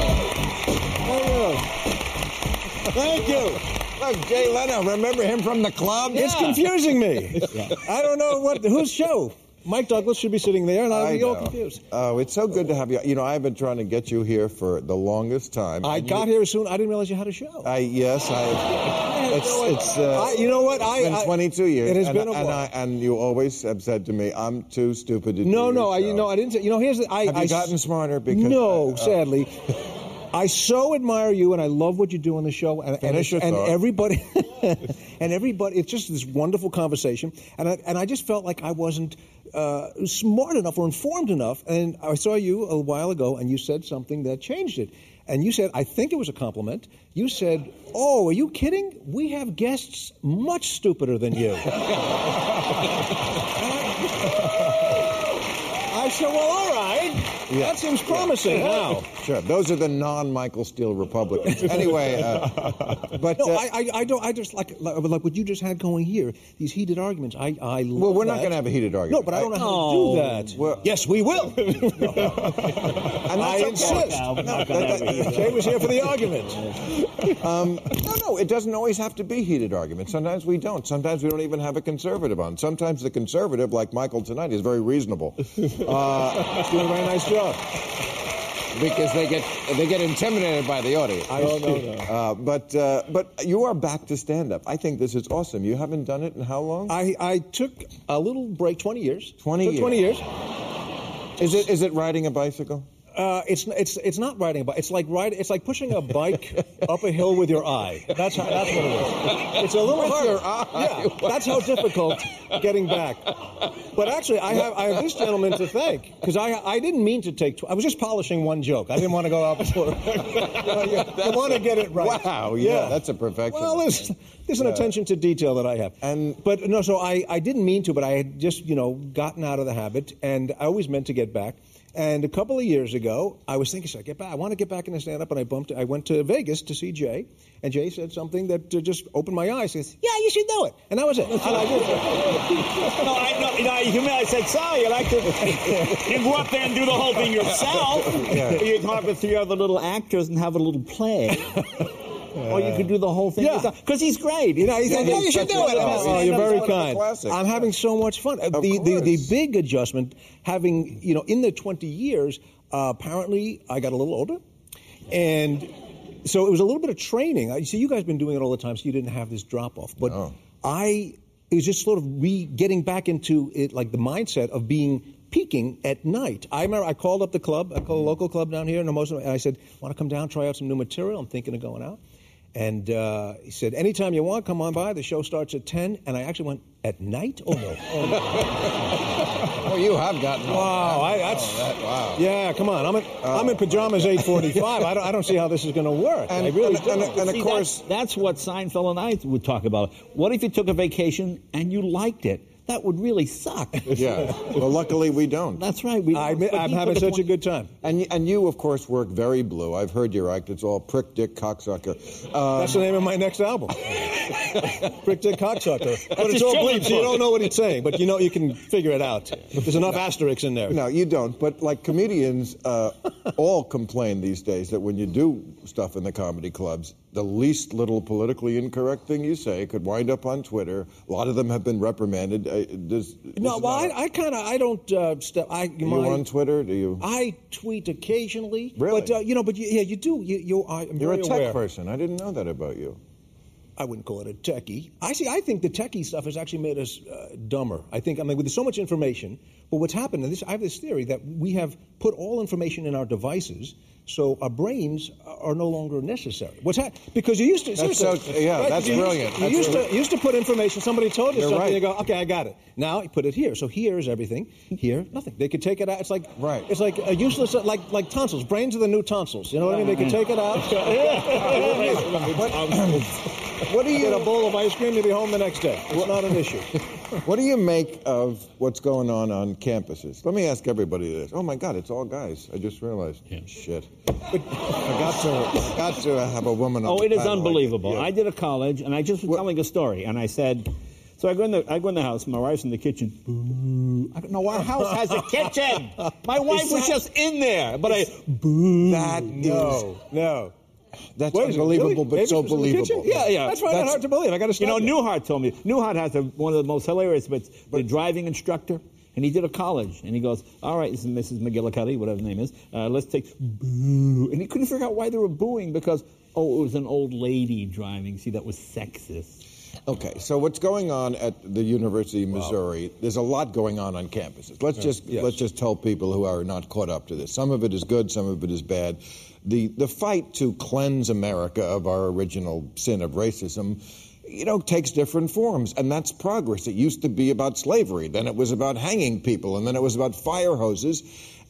Thank you. Jay Leno, remember him from the club? It's confusing me. [laughs] I don't know what whose show. Mike Douglas should be sitting there, and I'll be all know. confused. Oh, it's so good to have you. You know, I've been trying to get you here for the longest time. I and got you- here soon. I didn't realize you had a show. I yes, I. It's it's. Uh, I- you know what? I- it's been I- 22 years. it has and, been a and while. I, and you always have said to me, "I'm too stupid to do." no, no, I, you show." know, I didn't say. You know, here's the. I, Have you I, gotten smarter? Because no, uh, sadly. I so admire you, and I love what you do on the show, and, and, and everybody, [laughs] and everybody. It's just this wonderful conversation, and I, and I just felt like I wasn't uh, smart enough or informed enough. And I saw you a while ago, and you said something that changed it. And you said, I think it was a compliment. You said, "Oh, are you kidding? We have guests much stupider than you." [laughs] I said, "Well, all right. Yeah. That seems promising now." [laughs] Sure, those are the non-Michael Steele Republicans. [laughs] Anyway, uh, but No, uh, I, I, I don't. I just like, like like what you just had going here. These heated arguments. I, I. Love well, we're not going to have a heated argument. No, but I don't know how Oh. to do that. Well- yes, we will. [laughs] And I insist. No, we're No, not gonna that- have a that- heated Jay was here for the argument. Um, no, no, it doesn't always have to be heated arguments. Sometimes we don't. Sometimes we don't even have a conservative on. Sometimes the conservative, like Michael tonight, is very reasonable uh, Doing a very nice job. because they get they get intimidated by the audience. I no, no. Uh, but uh, but you are back to stand up. I think this is awesome. You haven't done it in how long? I, I took a little break. Twenty years. 20 Took years. Twenty years. Is it is it riding a bicycle? Uh, it's it's it's not riding a bike. It's like riding. It's like pushing a bike [laughs] up a hill with your eye. That's how. That's what it is. It's a little With harder. your eye? Yeah, that's how difficult getting back. But actually, I have I have this gentleman to thank because I I didn't mean to take. Tw- I was just polishing one joke. I didn't want to go out before. I want to get it right. Wow, yeah, that's a perfection. Well, there's, there's an attention to detail that I have. And- but no, so I, I didn't mean to, but I had just you know gotten out of the habit, and I always meant to get back. And a couple of years ago, I was thinking, should I get back? I want to get back into stand up, and I bumped. I went to Vegas to see Jay, and Jay said something that uh, just opened my eyes. He says, "Yeah, you should do it," and that was it. And I did it. [laughs] No, I know. You know, you mean I said sorry. You like to [laughs] you go up there and do the whole thing yourself. Or you talk with three other little actors and have a little play. [laughs] or you could do the whole thing Yeah. Because he's great. You know, he said, Yeah, "Yeah, you should do it. Oh, oh, you're very kind. I'm having so much fun. Of the, the the big adjustment, having you know, in the 20 years, uh, apparently I got a little older, and so it was a little bit of training. I see you guys been doing it all the time, so you didn't have this drop off. But No. I it was just sort of re getting back into it, like the mindset of being peaking at night. I remember I called up the club, I called a local club down here in Hermosa, and I said, "Want to come down, try out some new material? I'm thinking of going out." And uh, he said, "Anytime you want, come on by. The show starts at 10." And I actually went at night. Oh no! Oh, no. Oh, you have gotten. Wow, I, that's Oh, that- wow. yeah. Come on, I'm in, I'm in pajamas 8:45. I don't I don't see how this is going to work. And- I really and- don't. and- and of See, course- that's, that's what Seinfeld and I would talk about. What if you took a vacation and you liked it? That would really suck. Yeah. [laughs] Well, luckily we don't. That's right. We, I, but I'm having took such a good time. And and you, of course, work very blue. I've heard your act. It's all prick, dick, cocksucker. Uh, That's the name of my next album. [laughs] prick, Dick Cocksucker. But it's all children's bleep, so you don't know what he's saying, but you know you can figure it out. There's enough asterisks in there. no, you don't. But like comedians, uh, all complain these days that when you do stuff in the comedy clubs, the least little politically incorrect thing you say could wind up on Twitter. A lot of them have been reprimanded. Uh, does, No, well, I, I kind of I don't uh, step. I Are you my, on Twitter? Do you? I tweet occasionally. Really? But uh, you know, but you, yeah, you do. You, you are. You're a tech aware. person. I didn't know that about you. I wouldn't call it a techie. I see. I think the techie stuff has actually made us uh, dumber. I think. I mean, with so much information. But what's happened? And this, I have this theory that we have put all information in our devices, so our brains are no longer necessary. What's that? Because you used to. That's so- yeah, right, that's you used- brilliant. You That's used brilliant. to used to put information. Somebody told you You're something. right. You go, okay, I got it. Now you put it here. So here is everything. Here, nothing. They could take it out. It's like Right. It's like a useless, uh, like like tonsils. Brains are the new tonsils. You know what I mean? They could take it out. What do you get a bowl of ice cream? You'll be home the next day. It's not an issue. [laughs] What do you make of what's going on on campuses? Let me ask everybody this. Oh my God, it's all guys. I just realized. Yeah. Shit. I got to got to have a woman. on Oh, it is unbelievable. Yeah. I did a college, and I just was telling a story, and I said, so I go in the I go in the house. My wife's in the kitchen. Boo. I go, no, our house has a kitchen. [laughs] My wife was just in there, but I boo. That No, no. That's Wait, unbelievable, really? but so was in the kitchen? believable. Yeah, yeah. That's right. That's hard to believe. I got to You know, Newhart told me. Newhart has a, one of the most hilarious, but the driving instructor, and he did a college, and he goes, "All right, this is Mrs. McGillicuddy, whatever the name is. Uh, let's take boo," and he couldn't figure out why they were booing because oh, it was an old lady driving. See, that was sexist. Okay, so what's going on at the University of Missouri? There's a lot going on on campuses. Let's just yes. let's just tell people who are not caught up to this. Some of it is good, some of it is bad. The the fight to cleanse America of our original sin of racism, you know, takes different forms, and that's progress. It used to be about slavery, then it was about hanging people, and then it was about fire hoses.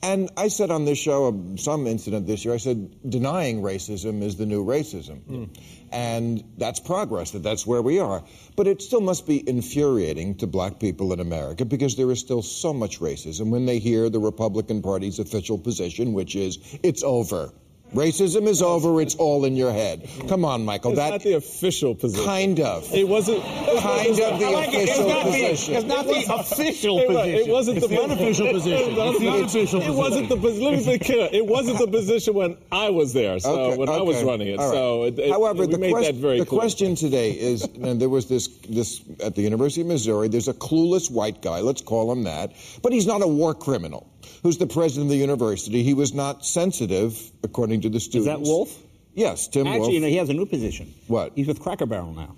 And I said on this show, um, some incident this year, I said denying racism is the new racism. And that's progress, that that's where we are. But it still must be infuriating to black people in America because there is still so much racism when they hear the Republican Party's official position, which is it's over. Racism is over, it's all in your head. Come on, Michael. It's that not the official position. kind of. It wasn't. Kind of the I like it. It's official not the- position. it's not the official It, wa- position. it wasn't the It's the unofficial position. It, It's the unofficial it wasn't the position. Let me be clear. It wasn't the position when I was there. So Okay, when I was running it. All right. So it, it- however, we the, made quest- that very the question today is, [laughs] and there was this this at the University of Missouri. There's a clueless white guy. Let's call him that. But he's not a war criminal. Who's the president of the university? He was not sensitive, according to the students. Is that Wolfe? Yes, Tim Actually, Wolfe. you know, he has a new position. What? He's with Cracker Barrel now.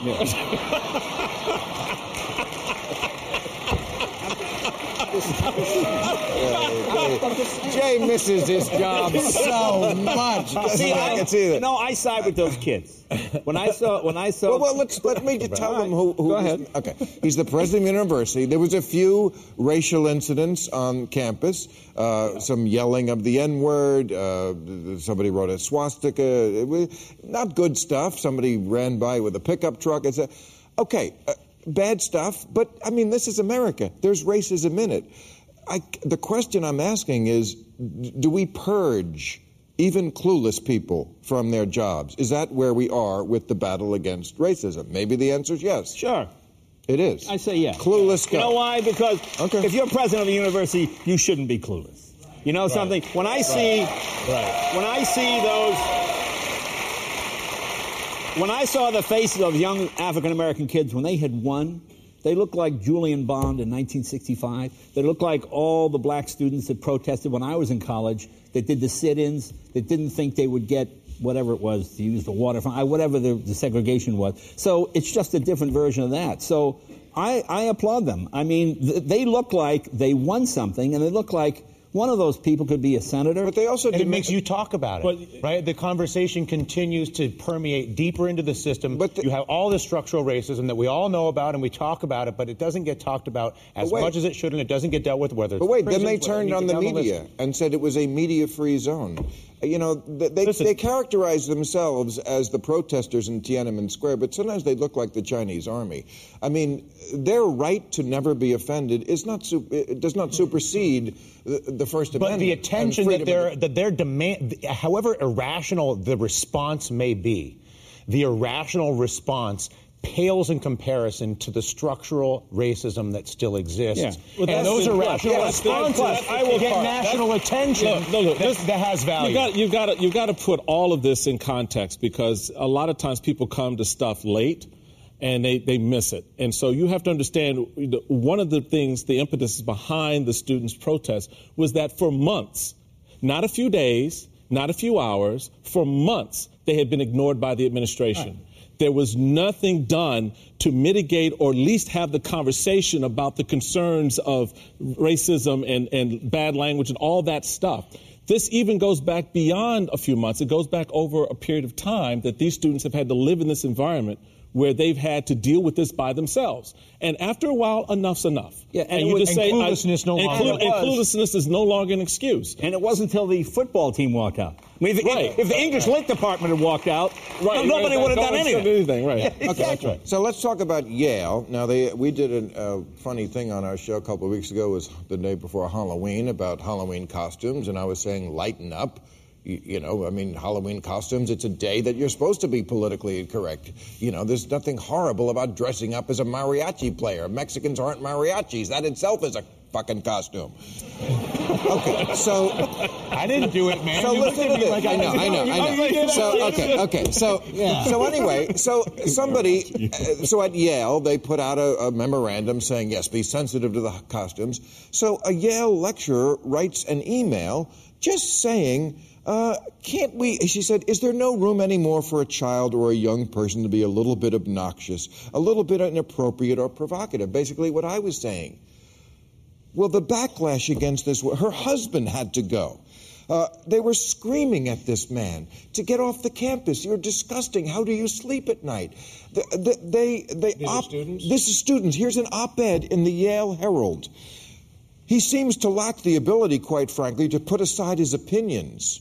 [laughs] [laughs] Jay misses his job so much. See, I can see that. No, I side with those kids. When I saw, when I saw, Well, well, let's let me just tell them who. who Go ahead. Okay, he's the president of the university. There was a few racial incidents on campus. Uh, some yelling of the N word. Uh, somebody wrote a swastika. It was not good stuff. Somebody ran by with a pickup truck. It's a, okay, uh, bad stuff. But I mean, this is America. There's racism in it. I, the question I'm asking is, do we purge? even clueless people from their jobs. Is that where we are with the battle against racism? Maybe the answer is yes. sure. It is. I say yes. Clueless You guy. know why? Because Okay. if you're president of a university, you shouldn't be clueless. You know something? When I see, Right. when I see those, when I saw the faces of young African American kids when they had won, they looked like Julian Bond in 1965. They looked like all the black students that protested when I was in college, that did the sit-ins, that didn't think they would get whatever it was to use the water from, whatever the, the segregation was. So it's just a different version of that. So I, I applaud them. I mean, th- they look like they won something, and they look like one of those people could be a senator. But they also And it makes you talk about it, But- right? The conversation continues to permeate deeper into the system. But the- you have all this structural racism that we all know about and we talk about it, but it doesn't get talked about as wait. much as it should, and it doesn't get dealt with. Whether it's But wait, then they turned on the media and said it was a media-free zone. You know, th- they, Listen. they characterize themselves as the protesters in Tiananmen Square, but sometimes they look like the Chinese army. I mean, their right to never be offended is not does not supersede the, the First But the attention that that their demand, however irrational the response may be, the irrational response pales in comparison to the structural racism that still exists. Yeah. Well, and those the- irrational yeah, that's the- responses I will get part- national that's- attention Look, no, look, that, that has value. You got you've got to you've got to put all of this in context because a lot of times people come to stuff late and they, they miss it. And so you have to understand one of the things, the impetus behind the students' protest was that for months, not a few days, not a few hours, for months, they had been ignored by the administration. There was nothing done to mitigate or at least have the conversation about the concerns of racism and, and bad language and all that stuff. This even goes back beyond a few months. It goes back over a period of time that these students have had to live in this environment where they've had to deal with this by themselves. And after a while, enough's enough. Yeah, and, you it was, just say, and I- cluelessness no and longer clue- and cluelessness is no longer an excuse. And it wasn't until the football team walked out. I mean, if, Right. if, if the English Lit department had walked out, Right, nobody right, would have no done one's anything. done anything, right. [laughs] Yeah, exactly. So let's talk about Yale. Now, they, we did a uh, funny thing on our show a couple of weeks ago. It was the day before Halloween about Halloween costumes, and I was saying, lighten up. You, you know, I mean, Halloween costumes, it's a day that you're supposed to be politically correct. You know, there's nothing horrible about dressing up as a mariachi player. Mexicans aren't mariachis. That itself is a fucking costume. Okay, so I didn't do it, man. so You listen to this. like I know, I know, I know. So okay, okay. So so anyway, so somebody, [laughs] uh, so at Yale they put out a, a memorandum saying yes, be sensitive to the costumes. So a Yale lecturer writes an email just saying. Uh, can't we? She said, "Is there no room anymore for a child or a young person to be a little bit obnoxious, a little bit inappropriate or provocative?" Basically, what I was saying. Well, the backlash against this, her husband had to go. Uh, they were screaming at this man to get off the campus. You're disgusting. How do you sleep at night? The, the, they, they, These are students? This is students. Here's an op-ed in the Yale Herald. He seems to lack the ability, quite frankly, to put aside his opinions.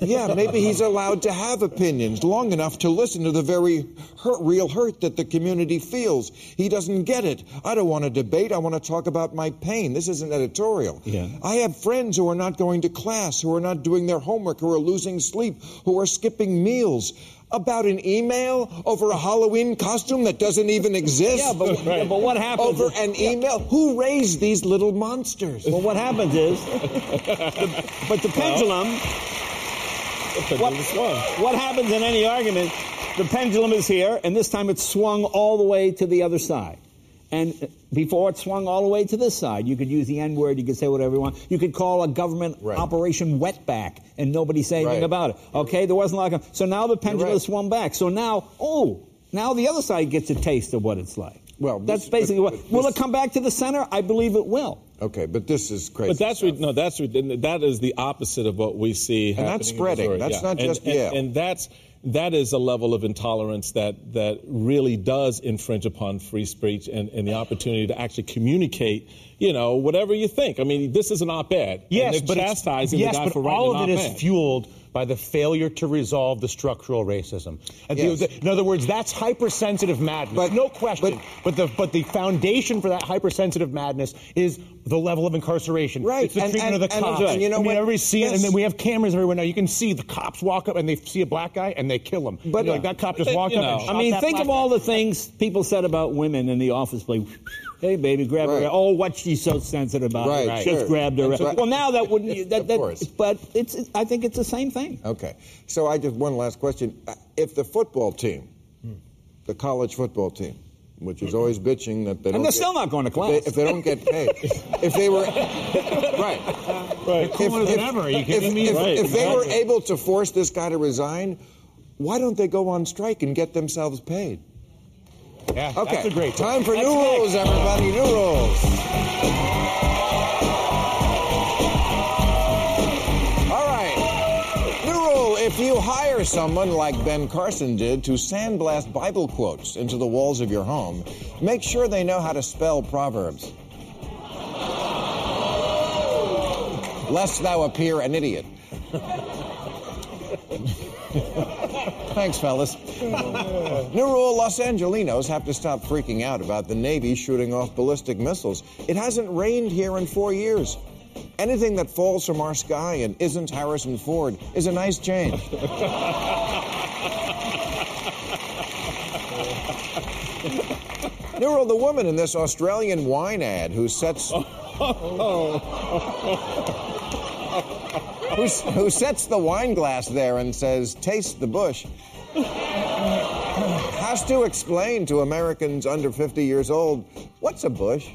Yeah, maybe he's allowed to have opinions long enough to listen to the very hurt, real hurt that the community feels. He doesn't get it. I don't want to debate. I want to talk about my pain. This is an editorial. Yeah. I have friends who are not going to class, who are not doing their homework, who are losing sleep, who are skipping meals. About an email over a Halloween costume that doesn't even exist? Yeah, but, yeah, but what happens? Over is- an email? Who raised these little monsters? Well, what happens is, [laughs] the, but the pendulum. What, what happens in any argument? The pendulum is here, and this time it's swung all the way to the other side. And before it swung all the way to this side, you could use the N word, you could say whatever you want. You could call a government Right. operation wetback, and nobody say anything Right. about it. Okay, there wasn't like a. So now the pendulum right. has swung back. So now, oh, now the other side gets a taste of what it's like. Well, that's this- basically but- what. will this- it come back to the center? I believe it will. Okay, but this is crazy. But that's stuff. re- no, that's re- that is the opposite of what we see And happening. that's spreading. Missouri. That's Yeah. not And- just and, Yale. And that's that is a level of intolerance that that really does infringe upon free speech and, and the opportunity to actually communicate. You know, whatever you think. I mean, this is an op-ed. Yes, and they're but it's- chastising yes, the guy but for writing all of it is op-ed. fueled by the failure to resolve the structural racism. And Yes. the- in other words, that's hypersensitive madness. But- no question. But, the but the foundation for that hypersensitive madness is the level of incarceration. Right, It's the and- treatment and- of the and- cops. and you know I mean, what? everybody's seeing it, and then we have cameras everywhere now. You can see the cops walk up and they see a black guy and they kill him. But- You're like that cop just But, walked you up and know, shot I mean, that think black of all guy. the things people said about women in the office. Like, hey, baby, grab Right. her. Oh, what she's so sensitive about. Right, Just sure. grabbed her. Right. Well, now that wouldn't. That, Of that, course. But it's. I think it's the same thing. Okay. So I just one last question. If the football team, the college football team, which is always bitching that they don't And they're get- still not going to if they- class. If they, don't get paid, if they were right, Right. Cooler than ever. Are you if, me? if- Right, if they were able to force this guy to resign, why don't they go on strike and get themselves paid? Yeah, Okay. that's a great time for That's new next. rules, everybody. New rules. All right. New rule if you hire someone like Ben Carson did to sandblast Bible quotes into the walls of your home, make sure they know how to spell Proverbs. Lest thou appear an idiot. [laughs] Thanks, fellas. New rule Los Angelinos have to stop freaking out about the Navy shooting off ballistic missiles. It hasn't rained here in four years. Anything that falls from our sky and isn't Harrison Ford is a nice change. New rule the woman in this Australian wine ad who sets. [laughs] Oh. Who's, who sets the wine glass there and says, Taste the bush, has to explain to Americans under 50 years old, what's a bush?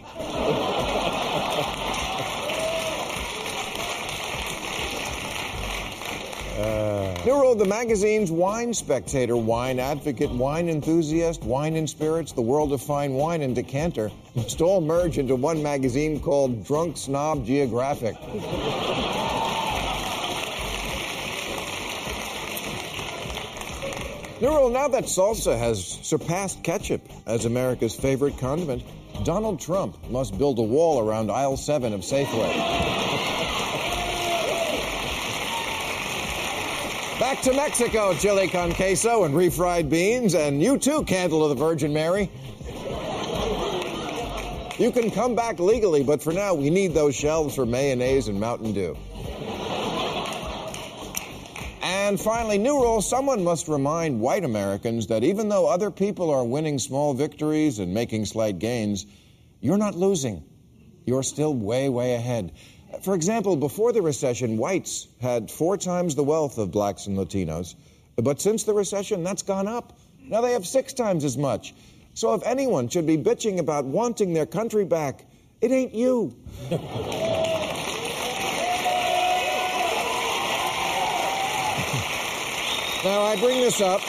Uh. New rule the magazine's wine spectator, wine advocate, wine enthusiast, wine and spirits, the world of fine wine, and decanter must all merge into one magazine called Drunk Snob Geographic. Rule now that salsa has surpassed ketchup as America's favorite condiment, Donald Trump must build a wall around aisle 7 of Safeway. Back to Mexico, chili con queso and refried beans, and you too, Candle of the Virgin Mary. You can come back legally, but for now, we need those shelves for mayonnaise and Mountain Dew. And finally, new rule someone must remind white Americans that even though other people are winning small victories and making slight gains, you're not losing. You're still way, way ahead. For example, before the recession, whites had four times the wealth of blacks and Latinos. But since the recession, that's gone up. Now they have six times as much. So if anyone should be bitching about wanting their country back, it ain't you. [laughs] Now, I bring this up.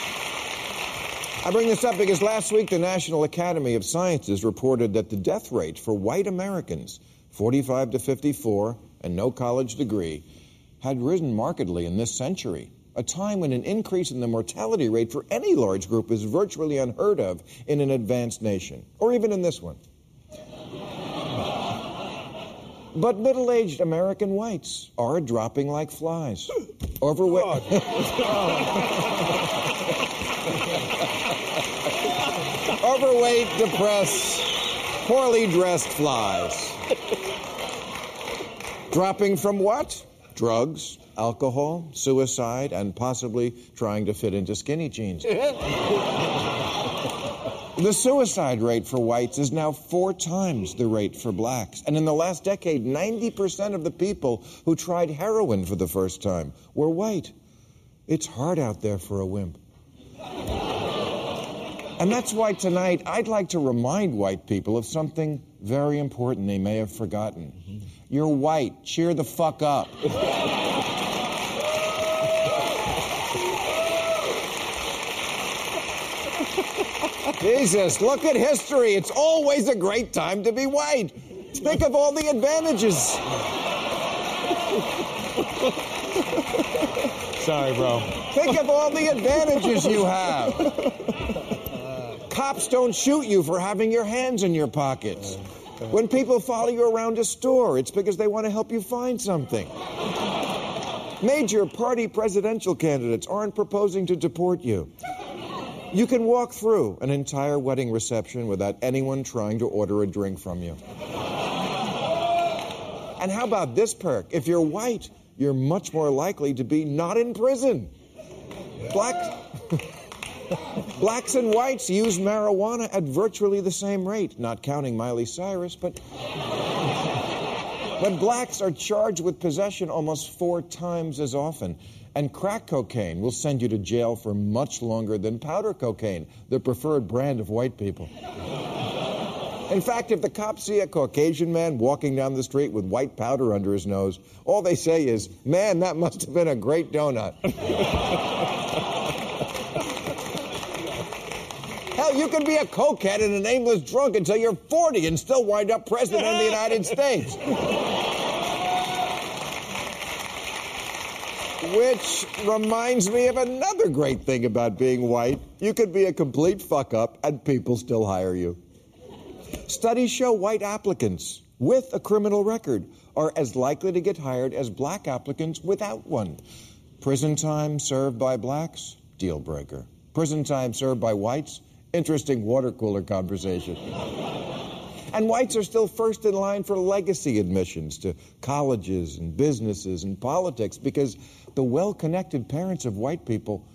I bring this up because last week the National Academy of Sciences reported that the death rate for white Americans, 45 to 54, and no college degree, had risen markedly in this century, a time when an increase in the mortality rate for any large group is virtually unheard of in an advanced nation, or even in this one. But middle aged American whites are dropping like flies. [gasps] Overweight. [laughs] Overweight, depressed, poorly dressed flies. Dropping from what? Drugs, alcohol, suicide, and possibly trying to fit into skinny jeans. [laughs] The suicide rate for whites is now four times the rate for blacks. And in the last decade, 90% of the people who tried heroin for the first time were white. It's hard out there for a wimp. And that's why tonight I'd like to remind white people of something very important they may have forgotten. You're white. Cheer the fuck up. [laughs] Jesus, look at history. It's always a great time to be white. Think of all the advantages. Sorry, bro. Think of all the advantages you have. Cops don't shoot you for having your hands in your pockets. When people follow you around a store, it's because they want to help you find something. Major party presidential candidates aren't proposing to deport you. You can walk through an entire wedding reception without anyone trying to order a drink from you. And how about this perk? If you're white, you're much more likely to be not in prison. Black, [laughs] blacks and whites use marijuana at virtually the same rate, not counting Miley Cyrus, but. But blacks are charged with possession almost four times as often. And crack cocaine will send you to jail for much longer than powder cocaine, the preferred brand of white people. In fact, if the cops see a Caucasian man walking down the street with white powder under his nose, all they say is, Man, that must have been a great donut. [laughs] Hell, you can be a cokehead and an aimless drunk until you're 40 and still wind up president of the United States. Which reminds me of another great thing about being white. You could be a complete fuck up and people still hire you. Studies show white applicants with a criminal record are as likely to get hired as black applicants without one. Prison time served by blacks, deal breaker. Prison time served by whites, interesting water cooler conversation. And whites are still first in line for legacy admissions to colleges and businesses and politics because the well connected parents of white people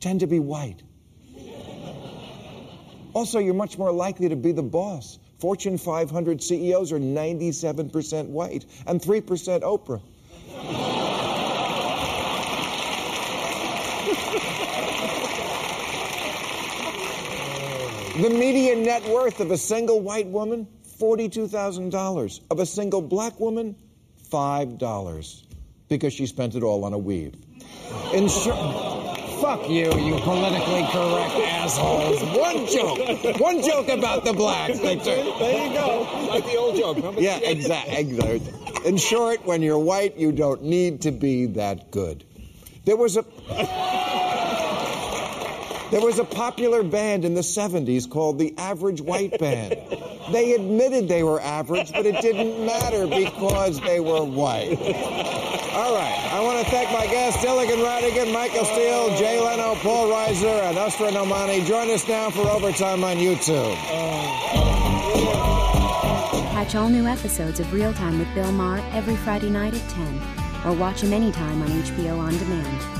tend to be white. Also, you're much more likely to be the boss. Fortune 500 CEOs are 97% white and 3% Oprah. [laughs] The median net worth of a single white woman, $42,000. Of a single black woman, $5. Because she spent it all on a weave. In short, fuck you, you politically correct assholes. One joke. One joke about the blacks. Victor. There you go. Like the old joke. Remember? Yeah, exactly. In short, when you're white, you don't need to be that good. There was a there was a popular band in the 70s called the Average White Band. They admitted they were average, but it didn't matter because they were white. All right. I want to thank my guests, Dylan Ratigan, Michael Steele, Jay Leno, Paul Reiser, and Asra Nomani. Join us now for Overtime on YouTube. Catch all new episodes of Real Time with Bill Maher every Friday night at 10, or watch him anytime on HBO On Demand.